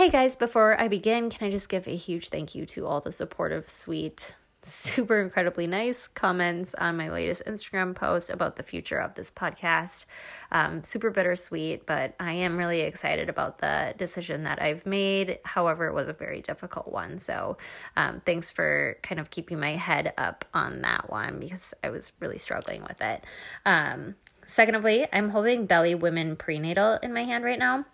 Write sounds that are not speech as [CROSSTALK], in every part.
Hey guys, before I begin, can I just give a huge thank you to all the supportive, sweet, [LAUGHS] super incredibly nice comments on my latest Instagram post about the future of this podcast. Um, super bittersweet, but I am really excited about the decision that I've made. However, it was a very difficult one. So, um, thanks for kind of keeping my head up on that one because I was really struggling with it. Um, secondly, I'm holding Beli Women Prenatal in my hand right now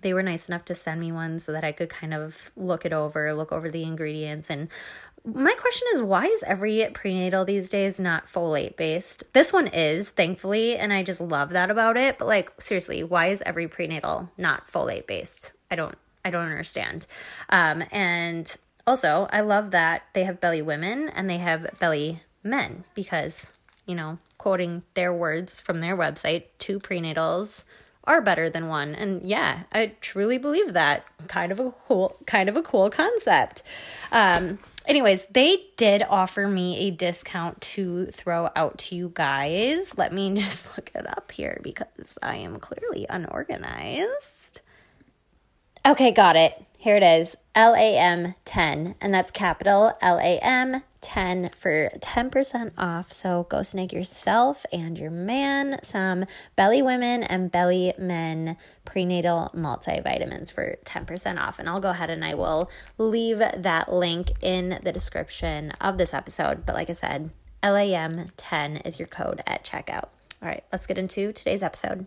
they were nice enough to send me one so that I could kind of look it over, look over the ingredients, and my question is why is every prenatal these days not folate based? This one is, thankfully, and I just love that about it. But like seriously, why is every prenatal not folate based? I don't I don't understand. Um, and also, I love that they have Beli women and they have Beli men because, you know, quoting their words from their website, two prenatals are better than one. And yeah, I truly believe that. Kind of a cool kind of a cool concept. Um anyways, they did offer me a discount to throw out to you guys. Let me [LAUGHS] just look it up here because I am clearly unorganized. Okay, got it. Here it is LAM 10, and that's capital LAM 10 for 10% off. So go snag yourself and your man some Beli women and Beli men prenatal multivitamins for 10% off. And I'll go ahead and I will leave that link in the description of this episode. But like I said, LAM10 is your code at checkout. All right, let's get into today's episode.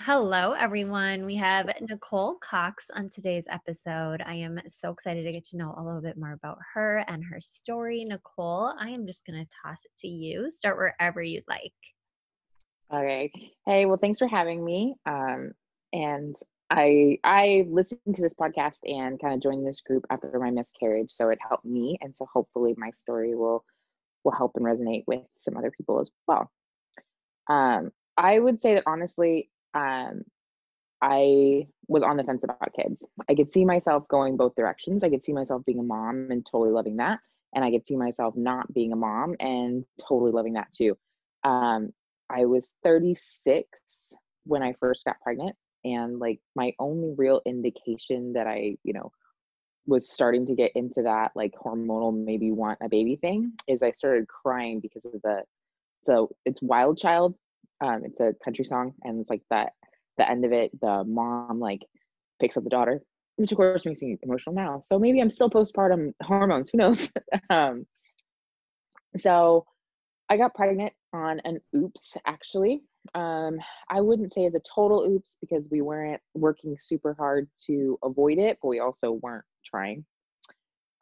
Hello, everyone. We have Nicole Cox on today's episode. I am so excited to get to know a little bit more about her and her story. Nicole, I am just going to toss it to you. Start wherever you'd like. Okay. Hey, well, thanks for having me. Um, and I I listened to this podcast and kind of joined this group after my miscarriage, so it helped me, and so hopefully my story will will help and resonate with some other people as well. Um, I would say that honestly, um, I was on the fence about kids. I could see myself going both directions. I could see myself being a mom and totally loving that. And I could see myself not being a mom and totally loving that too. Um, I was 36 when I first got pregnant. And like my only real indication that I, you know, was starting to get into that like hormonal maybe want a baby thing is I started crying because of the so it's wild child um, it's a country song, and it's like that. The end of it, the mom like picks up the daughter, which of course makes me emotional now. So maybe I'm still postpartum hormones. Who knows? [LAUGHS] um, so I got pregnant on an oops. Actually, um, I wouldn't say it's a total oops because we weren't working super hard to avoid it, but we also weren't trying.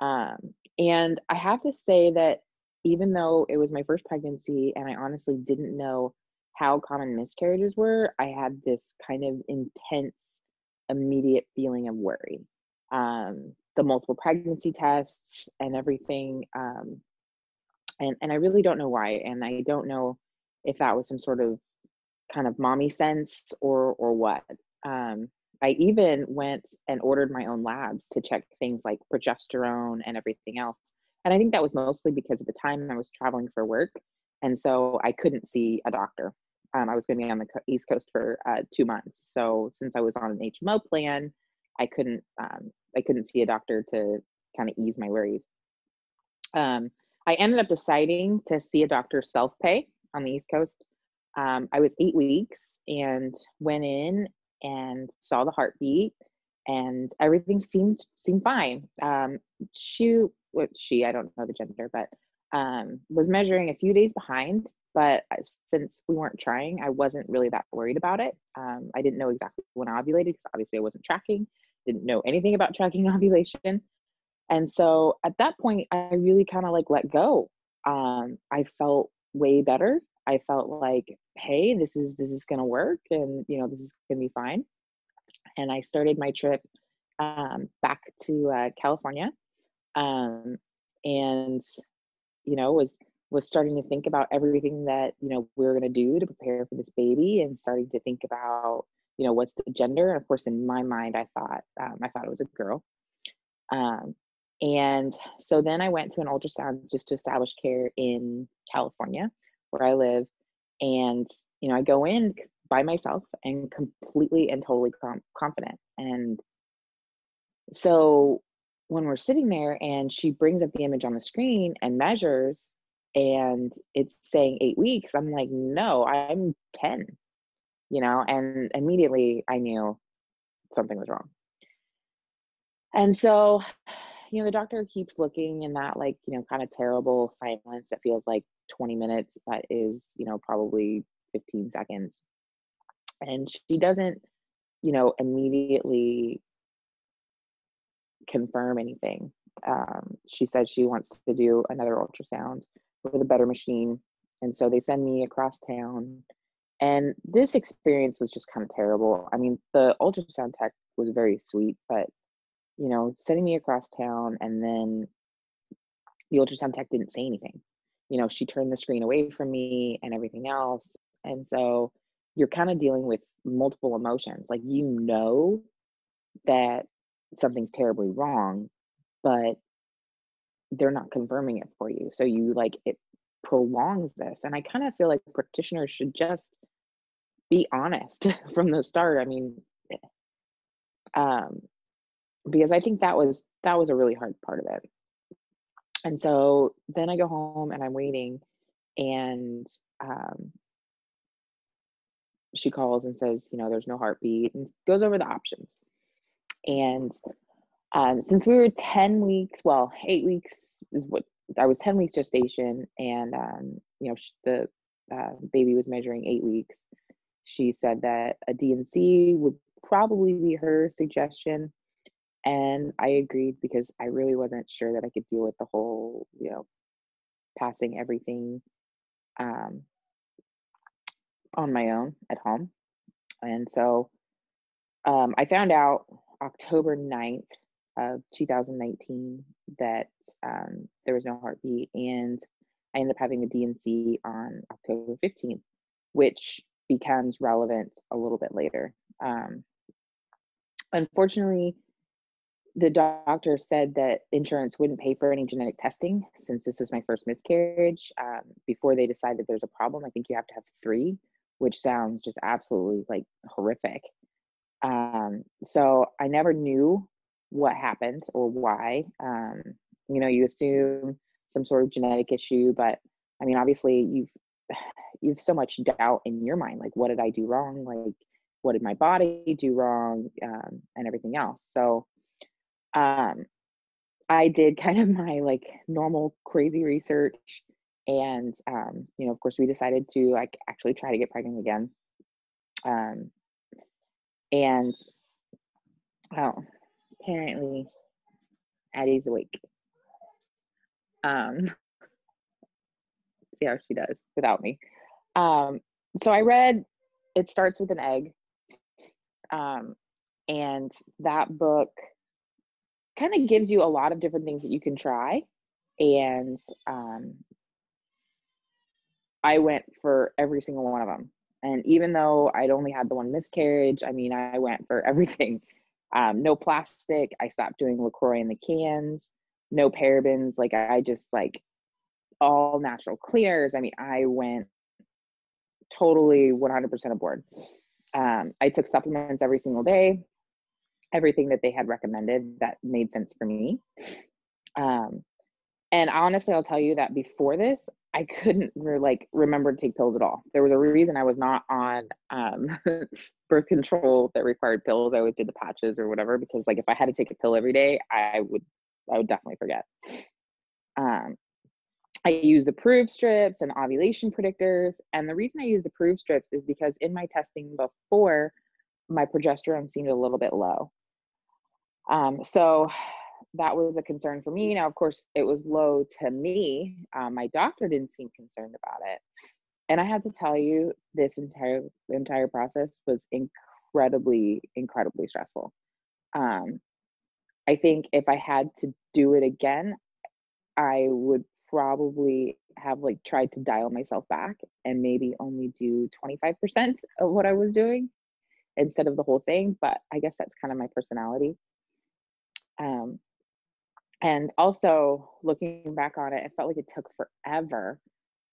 Um, and I have to say that even though it was my first pregnancy and I honestly didn't know how common miscarriages were, I had this kind of intense, immediate feeling of worry. Um, the multiple pregnancy tests and everything. Um, and, and I really don't know why. And I don't know if that was some sort of kind of mommy sense or or what. Um, I even went and ordered my own labs to check things like progesterone and everything else. And I think that was mostly because at the time I was traveling for work. And so I couldn't see a doctor um, I was going to be on the East Coast for uh, two months. So since I was on an HMO plan, I couldn't um, I couldn't see a doctor to kind of ease my worries. Um, I ended up deciding to see a doctor self pay on the East Coast. Um, I was eight weeks and went in and saw the heartbeat, and everything seemed seemed fine. Um, she, what she, I don't know the gender, but um, was measuring a few days behind but since we weren't trying, I wasn't really that worried about it. Um, I didn't know exactly when I ovulated because obviously I wasn't tracking, didn't know anything about tracking [LAUGHS] ovulation. And so at that point, I really kind of like let go. Um, I felt way better. I felt like, hey, this is this is gonna work, and you know this is gonna be fine. And I started my trip um, back to uh, California, um, and you know was was starting to think about everything that you know we were going to do to prepare for this baby, and starting to think about you know what's the gender. And of course, in my mind, I thought um, I thought it was a girl. Um, and so then I went to an ultrasound just to establish care in California, where I live. And, you know, I go in by myself and completely and totally com- confident. And so when we're sitting there and she brings up the image on the screen and measures and it's saying eight weeks, I'm like, no, I'm 10, you know, and immediately I knew something was wrong. And so you know, the doctor keeps looking in that like, you know, kind of terrible silence that feels like 20 minutes, but is, you know, probably 15 seconds. And she doesn't, you know, immediately confirm anything. Um, she said she wants to do another ultrasound with a better machine. And so they send me across town. And this experience was just kind of terrible. I mean, the ultrasound tech was very sweet, but you know, sending me across town and then the ultrasound tech didn't say anything. You know, she turned the screen away from me and everything else. And so you're kind of dealing with multiple emotions. Like you know that something's terribly wrong, but they're not confirming it for you. So you like it prolongs this. And I kind of feel like practitioners should just be honest [LAUGHS] from the start. I mean, eh, um, because I think that was that was a really hard part of it. And so then I go home and I'm waiting, and um, she calls and says, you know, there's no heartbeat, and goes over the options. And um, since we were 10 weeks, well, eight weeks is what I was 10 weeks gestation, and um, you know, the uh, baby was measuring eight weeks. She said that a D&C would probably be her suggestion and I agreed because I really wasn't sure that I could deal with the whole, you know, passing everything um, on my own at home. And so um, I found out October 9th of 2019 that um, there was no heartbeat. And I ended up having a D&C on October 15th, which becomes relevant a little bit later. Um, unfortunately, the doctor said that insurance wouldn't pay for any genetic testing since this was my first miscarriage. Um, before they decided there's a problem, I think you have to have three, which sounds just absolutely like horrific. Um, so I never knew what happened or why. Um, you know, you assume some sort of genetic issue, but I mean, obviously, you've [SIGHS] you've so much doubt in your mind. Like, what did I do wrong? Like, what did my body do wrong? Um, and everything else. So um, I did [LAUGHS] kind of my like normal crazy research, and um, you know, of course, we decided to like actually try to get pregnant again. Um, and oh, apparently, Addie's awake. Um, see how she does without me. Um, so I read it starts with an egg. Um, and that book kind of gives you a lot of different things that you can try. And um, I went for every single one of them. And even though I'd only had the one miscarriage, I mean, I went for [LAUGHS] everything. Um, no plastic. I stopped doing LaCroix in the cans. No parabens. Like I just like all natural clears. I mean, I went totally 100% aboard. Um, I took supplements every single day everything that they had recommended that made sense for me. Um, and honestly, I'll tell you that before this, I couldn't re- like remember to take pills at all. There was a reason I was not on um, [LAUGHS] birth control that required pills. I always did the patches or whatever because like if I had to take a pill every day, I would I would definitely forget. Um, I use the Proov strips and ovulation predictors, and the reason I use the Proov strips is because in my testing before, my progesterone seemed a little bit low. Um, so that was a concern for me. Now, of course, it was low to me. Um, my doctor didn't seem concerned about it. and I have to tell you, this entire entire process was incredibly, incredibly stressful. Um, I think if I had to do it again, I would probably have like tried to dial myself back and maybe only do 25% of what I was doing instead of the whole thing. But I guess that's kind of my personality. Um, and also looking back on it, it felt like it took forever.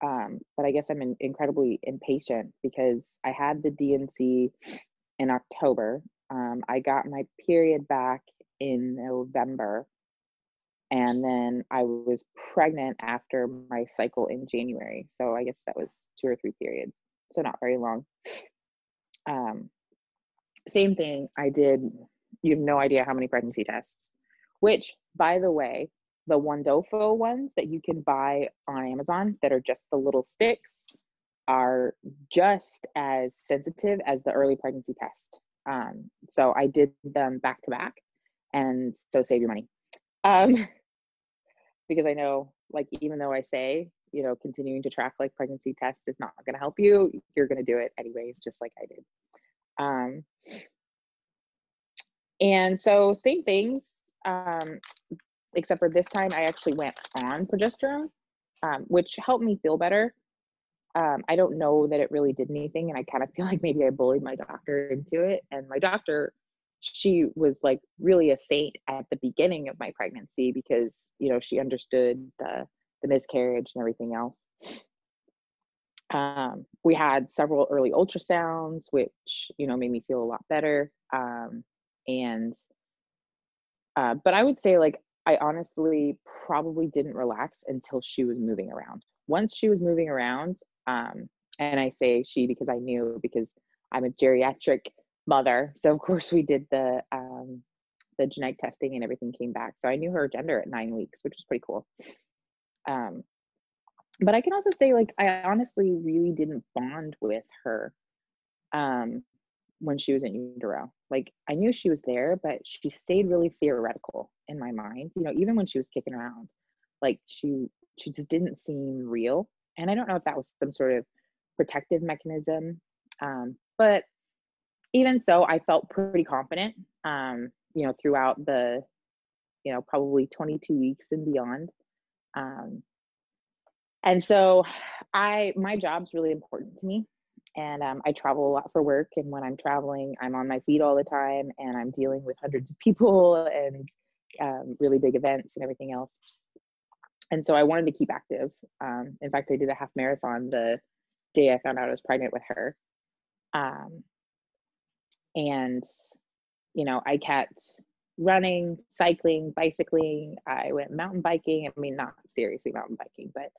Um, but I guess I'm in, incredibly impatient because I had the D&C in October. Um, I got my period back in November. And then I was pregnant after my cycle in January. So I guess that was two or three periods. So not very long. Um, same thing. I did, you have no idea how many pregnancy tests, which, by the way, the Wondfo ones that you can buy on Amazon that are just the little sticks are just as sensitive as the early pregnancy test. Um, so I did them back to back, and so save your money. Um, [LAUGHS] because I know, like, even though I say, you know, continuing to track like pregnancy tests is not going to help you, you're going to do it anyways, just like I did. Um, and so, same things, um, except for this time, I actually went on progesterone, um, which helped me feel better. Um, I don't know that it really did anything, and I kind of feel [LAUGHS] like maybe I bullied my doctor into it. And my doctor, she was like really a saint at the beginning of my pregnancy because you know she understood the the miscarriage and everything else. Um, we had several early ultrasounds, which you know made me feel a lot better. Um, and uh, but I would say like I honestly probably didn't relax until she was moving around. Once she was moving around, um, and I say she because I knew because I'm a geriatric mother, so of course we did the um, the genetic testing and everything came back. So I knew her gender at nine weeks, which was pretty cool. Um, but I can also say like I honestly really didn't bond with her um, when she was in utero. Like I knew she was there, but she stayed really theoretical in my mind. You know, even when she was kicking around, like she she just didn't seem real. And I don't know if that was some sort of protective mechanism. Um, but even so, I felt pretty confident. Um, you know, throughout the, you know, probably 22 weeks and beyond. Um, and so I my job's really important to me. And um, I travel a lot for work. And when I'm traveling, I'm on my feet all the time and I'm dealing with hundreds of [LAUGHS] people and um, really big events and everything else. And so I wanted to keep active. Um, in fact, I did a half marathon the day I found out I was pregnant with her. Um, and, you know, I kept running, cycling, bicycling. I went mountain biking. I mean, not seriously mountain biking, but,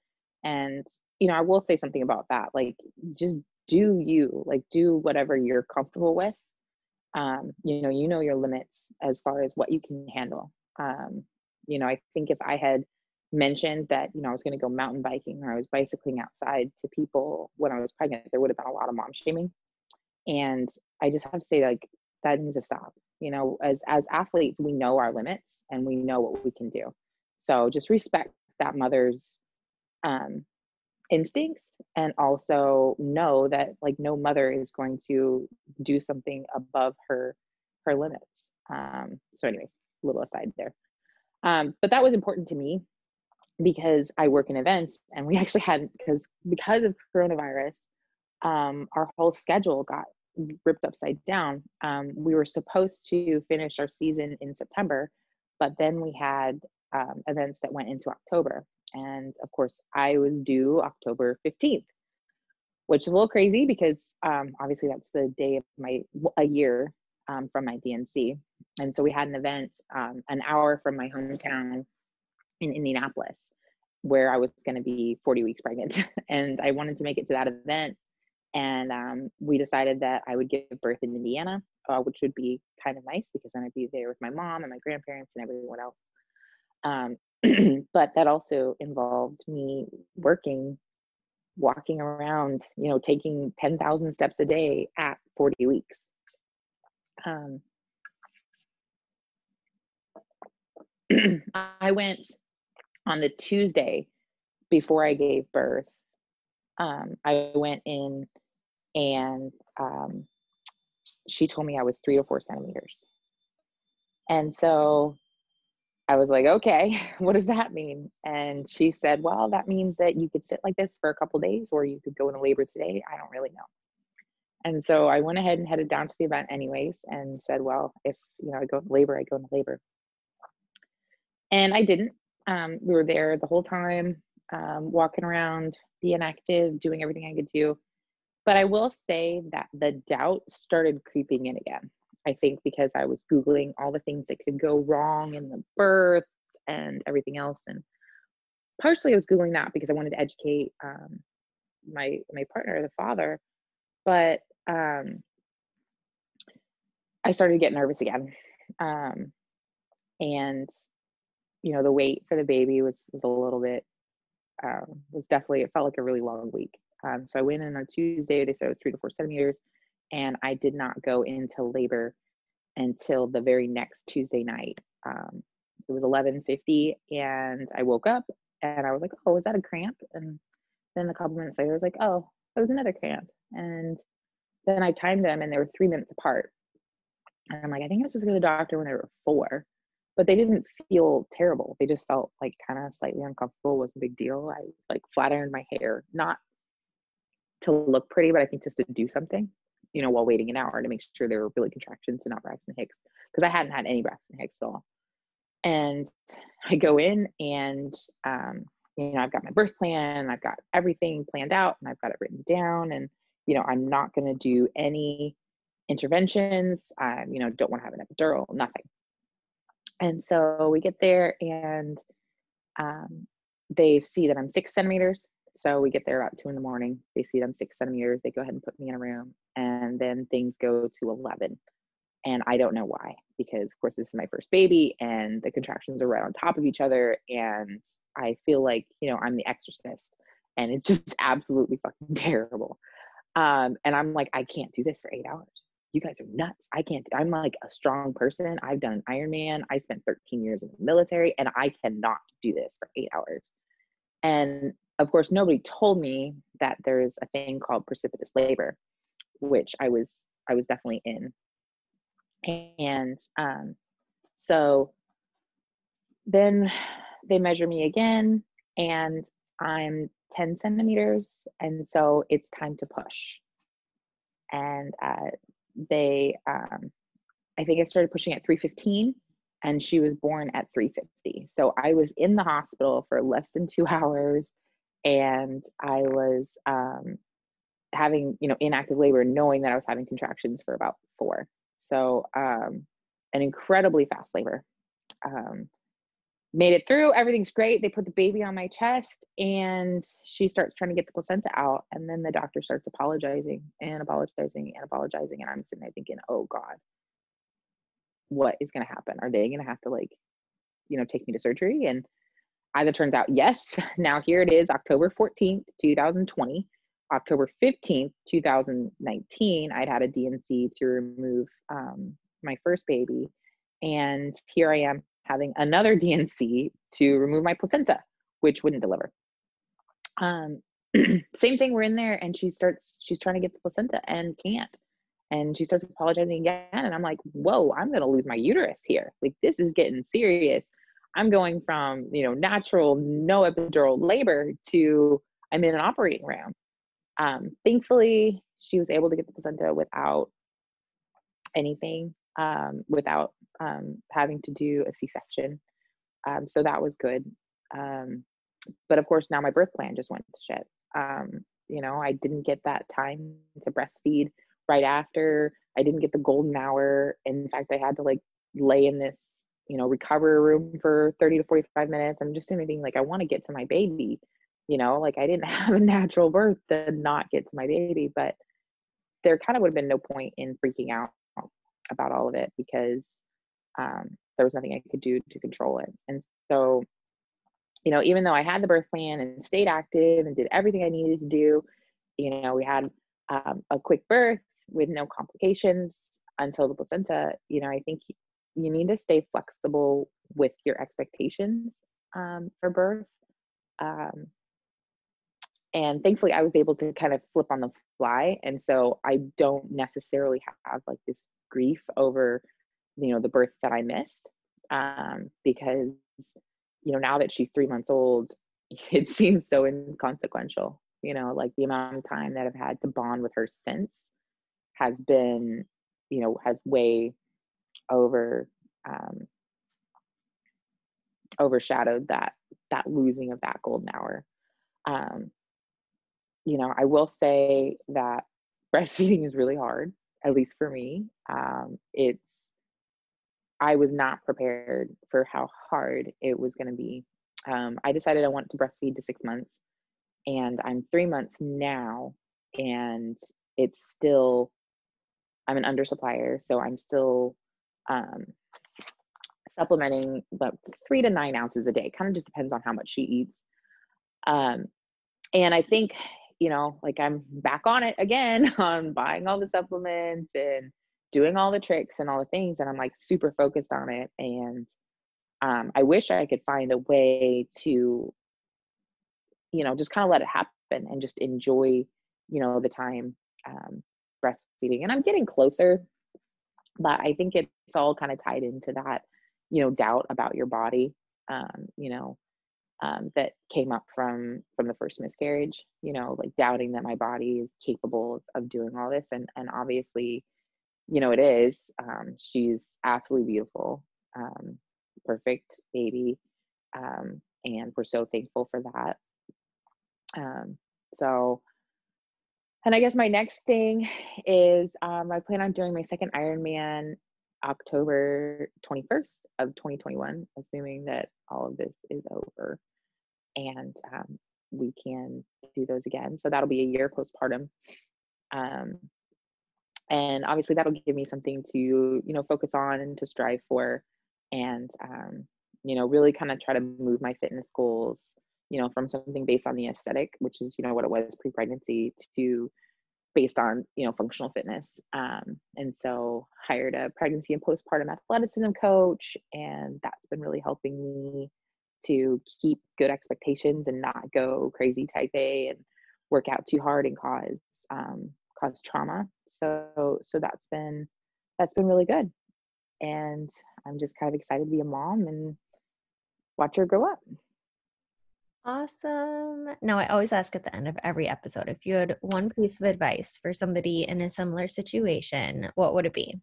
and, you know, I will say something about that. Like, just do you like do whatever you're comfortable with. Um you know you know your limits as far as what you can handle. Um you know i think if i had mentioned that you know i was going to go mountain biking or i was bicycling outside to people when i was pregnant there would have been a lot of mom shaming. And i just have to say like that needs to stop. You know as as athletes we know our limits and we know what we can do. So just respect that mother's um instincts and also know that like no mother is going to do something above her her limits. Um so anyways a little aside there. Um but that was important to me because i work in events and we [LAUGHS] actually had because because of coronavirus um our whole schedule got ripped upside down. Um we were supposed to finish our season in september but then we had um, events that went into october and of course, I was due October 15th, which is a little crazy because um, obviously that's the day of my a year um, from my D&C. And so we had an event um, an hour from my hometown in Indianapolis where I was going to be 40 weeks pregnant. [LAUGHS] and I wanted to make it to that event. And um, we decided that I would give birth in Indiana, uh, which would be kind of nice because then I'd be there with my mom and my grandparents and everyone else. Um, [CLEARS THROAT] but that also involved me working walking around you know taking 10,000 steps a day at 40 weeks um, [CLEARS THROAT] I went on the Tuesday before I gave birth um, I went in and um, she told me I was three or four centimeters. And so I was like, okay, [LAUGHS] what does that mean? And she said, well, that means that you could sit like this for a couple days or you could go into labor today. I don't really know. And so I went ahead and headed down to the event anyways and said, well, if you know I go into labor, I go into labor. And I didn't. Um, we were there the whole time, um, walking around, being active, doing everything I could do. But I will say that the doubt started creeping in again. I think because I was Googling all the things that could go wrong in the birth and everything else. And partially I was Googling that because I wanted to educate um, my my partner, the father. But um, I started to get nervous again. Um, and you know, the wait for the baby was was a little bit um, was definitely it felt like a really long week. Um, so I went in on Tuesday. They said it was three to four centimeters, and I did not go into labor until the very next Tuesday night. Um, it was 11:50, and I woke up and I was like, "Oh, was that a cramp?" And then a couple minutes later, I was like, "Oh, that was another cramp." And then I timed them, and they were three minutes apart. And I'm like, I think I was supposed to go to the doctor when they were four, but they didn't feel terrible. They just felt like kind of slightly uncomfortable. Was a big deal. I like flat ironed my hair, not to look pretty, but I think just to do something, you know, while waiting an hour to make sure there were really contractions and not Braxton Hicks because I hadn't had any Braxton Hicks at all. And I go in and, um, you know, I've got my birth plan, I've got everything planned out and I've got it written down. And, you know, I'm not going to do any interventions. I, you know, don't want to have an epidural, nothing. And so we get there and um, they see that I'm six centimeters so we get there about two in the morning. They see them six centimeters. They go ahead and put me in a room, and then things go to 11. And I don't know why, because of course, this is my first baby, and the contractions are right on top of each other. And I feel like, you know, I'm the exorcist, and it's [LAUGHS] just absolutely fucking terrible. Um, and I'm like, I can't do this for eight hours. You guys are nuts. I can't. I'm like a strong person. I've done Ironman. I spent 13 years in the military, and I cannot do this for eight hours. And of course, nobody told me that there's a thing called precipitous labor, which I was I was definitely in. And um, so then they measure me again, and I'm 10 centimeters, and so it's time to push. And uh, they, um, I think I started pushing at 315, and she was born at 350. So I was in the hospital for less than two [LAUGHS] hours and I was um, having, you know, inactive labor, knowing that I was having contractions for about four. So, um, an incredibly fast labor. Um, made it through. Everything's great. They put the baby on my chest, and she starts trying to get the placenta out. And then the doctor starts apologizing and apologizing and apologizing. And I'm sitting there thinking, oh God, what is going to happen? Are they going to have to, like, you know, take me to surgery? And as it turns out, yes. [LAUGHS] Now here it is, October 14th, 2020. October 15th, 2019, I'd had a D&C to remove um, my first baby. And here I am having another [LAUGHS] D&C to remove my placenta, which wouldn't deliver. Um, [CLEARS THROAT] same thing, we're in there and she starts, she's trying to get the placenta and can't. And she starts apologizing again. And I'm like, whoa, I'm going to lose my uterus here. Like, this is getting serious. I'm going from, you know, natural, no epidural labor to I'm in an operating room. Um, thankfully, she was able to get the placenta without anything, um, without um, having to do a C section. Um, so that was good. Um, but of course, now my birth plan just went to shit. Um, you know, I didn't get that time to breastfeed right after. I didn't get the golden hour. In fact, I had to like lay in this you know, recovery room for 30 to 45 minutes. I'm just thinking like, I want to get to my baby, you know, like I didn't [LAUGHS] have a natural birth to not get to my baby, but there kind of would have been no point in freaking out about all of it because um, there was nothing I could do to control it. And so, you know, even though I had the birth plan and stayed active and did everything I needed to do, you know, we had um, a quick birth with no complications until the placenta, you know, I think you need to stay flexible with your expectations um, for birth. Um, and thankfully I was able to kind of flip on the fly. And so I don't necessarily have like this grief over, you know, the birth that I missed. Um, because, you know, now that she's three months old, [LAUGHS] it seems so inconsequential, you know, like the amount of time that I've had to bond with her since has been, you know, has way over um overshadowed that that losing of that golden hour. Um, you know, I will say that [LAUGHS] breastfeeding is really hard, at least for me. Um, it's, I was not prepared for how hard it was going to be. Um, I decided I wanted to breastfeed to six months, and I'm three months now, and it's still, I'm an undersupplier, so I'm still um, supplementing about three to nine ounces a day. Kind of just depends on how much she eats. Um, and I think you know, like I'm back on it again [LAUGHS] on buying all the supplements and doing all the tricks and all the things. And I'm like super focused on it. And um, I wish I could find a way to, you know, just kind of let it happen and just enjoy, you know, the time um, breastfeeding. And I'm getting closer, but I think it's all kind of tied into that, you know, doubt about your body. Um, you know, um, that came up from from the first miscarriage you know like doubting that my body is capable of, of doing all this and and obviously you know it is um, she's absolutely beautiful um, perfect baby um, and we're so thankful for that um, so and i guess my next thing is um, i plan on doing my second ironman october 21st of 2021 assuming that all of this is over and um, we can do those again. So that'll be a year postpartum. Um, and obviously that'll give me something to, you know, focus on and to strive for and, um, you know, really kind of try to move my fitness goals, you know, from something based on the aesthetic, which is, you know, what it was pre-pregnancy to based on, you know, functional fitness. Um, and so hired a pregnancy and postpartum athleticism coach and that's been really helping me to keep good expectations and not go crazy type A and work out too hard and cause um, cause trauma. So so that's been that's been really good, and I'm just kind of excited to be a mom and watch her grow up. Awesome. Now, I always ask at the end of every episode if you had one [LAUGHS] piece of advice for somebody in a similar situation, what would it be?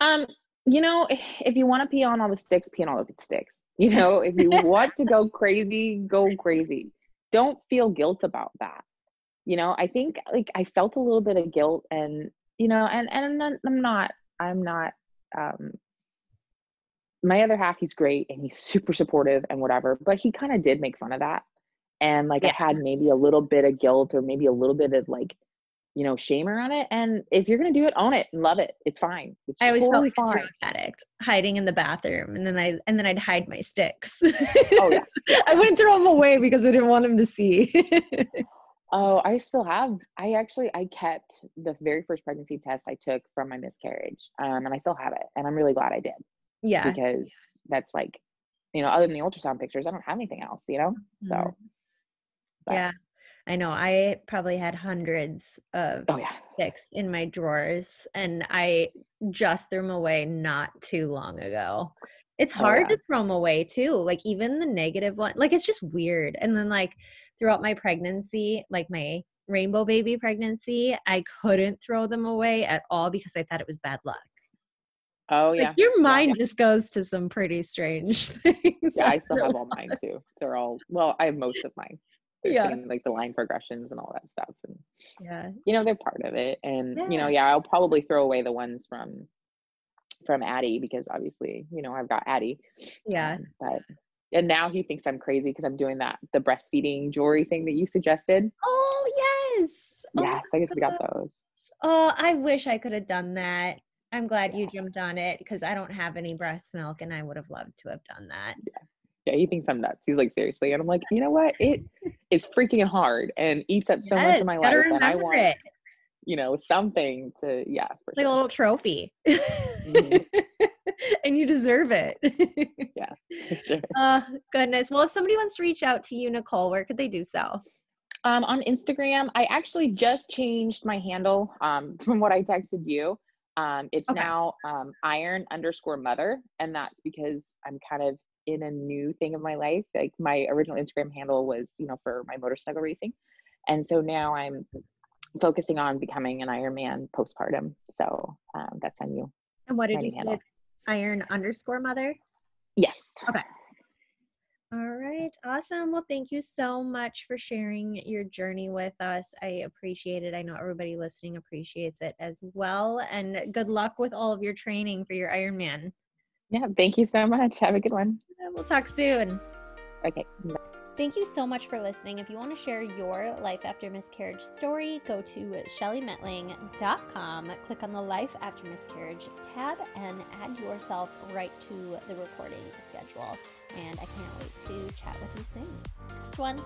Um, you know, if you want to pee on all the sticks, pee on all the sticks. You [LAUGHS] know, if you want to go crazy, go crazy. Don't feel guilt about that. You know, I think like I felt a little bit of guilt and you know, and and I'm not I'm not um my other half he's great and he's super supportive and whatever, but he kind of did make fun of that. And like yeah. I had maybe a little bit of guilt or maybe a little bit of like you know, shame around it. And if you're gonna do it, own it and love it. It's fine. It's I always totally felt like fine. a drug addict, hiding in the bathroom, and then I and then I'd hide my sticks. oh yeah. yeah. [LAUGHS] I wouldn't throw them away because I didn't want them to see. [LAUGHS] oh, I still have. I actually I kept the very first pregnancy test I took from my miscarriage, um, and I still have it, and I'm really glad I did. Yeah, because that's like, you know, other than the ultrasound pictures, I don't have anything else. You know, so. Mm-hmm. But. Yeah, I know I probably had hundreds of oh, yeah. sticks in my drawers and I just threw them away not too long ago. It's oh, hard oh, yeah. to throw them away too. Like even the negative one, like it's just weird. And then like throughout my pregnancy, like my rainbow baby pregnancy, I couldn't throw them away at all because I thought it was bad luck. Oh yeah. Like, your mind yeah, just goes to some pretty strange [LAUGHS] things. Yeah, I still have all mine too. They're all well, I have most of mine yeah. like the line progressions and all that stuff. And yeah, you know, they're part of it. And yeah. you know, yeah, I'll probably throw away the ones from from Addie because obviously, you know, I've got Addie. Yeah. Um, but and now he thinks I'm crazy because I'm doing that the breastfeeding jewelry thing that you suggested. Oh yes. Oh yes, oh, I guess we got those. Oh, I wish I could have done that. I'm glad you jumped on it because I don't have any breast milk and I would have loved to have done that. Yeah yeah, he thinks I'm nuts. He's like, seriously. And I'm like, you know what? It is freaking hard and eats up so yes, much of my life. And I want, it. you know, something to, yeah. like sure. a little trophy. mm-hmm. [LAUGHS] and you deserve it. yeah. [LAUGHS] Sure. Uh, goodness. Well, if somebody wants to reach out to you, Nicole, where could they do so? Um, on Instagram, I actually just changed my handle um, [LAUGHS] from what I texted you. Um, it's okay. now um, iron underscore mother, and that's because I'm kind of in a new thing of my life. Like my original Instagram handle was, you know, for my motorcycle racing, and so now I'm focusing on becoming an Ironman postpartum. So um, that's on you. And what did you say? Iron underscore mother. Yes. Okay. Right. Awesome. Well, thank you so much for sharing your journey with us. I appreciate it. I know everybody listening appreciates it as well. And good luck with all of your training for your Ironman. Yeah. Thank you so much. Have a good one. We'll talk soon. Okay. Thank you so much for listening. If you want to share your life after miscarriage story, go to shellymetling.com, click on the Life After Miscarriage tab, and add yourself right to the recording schedule. And I can't wait to chat with you soon. Next one.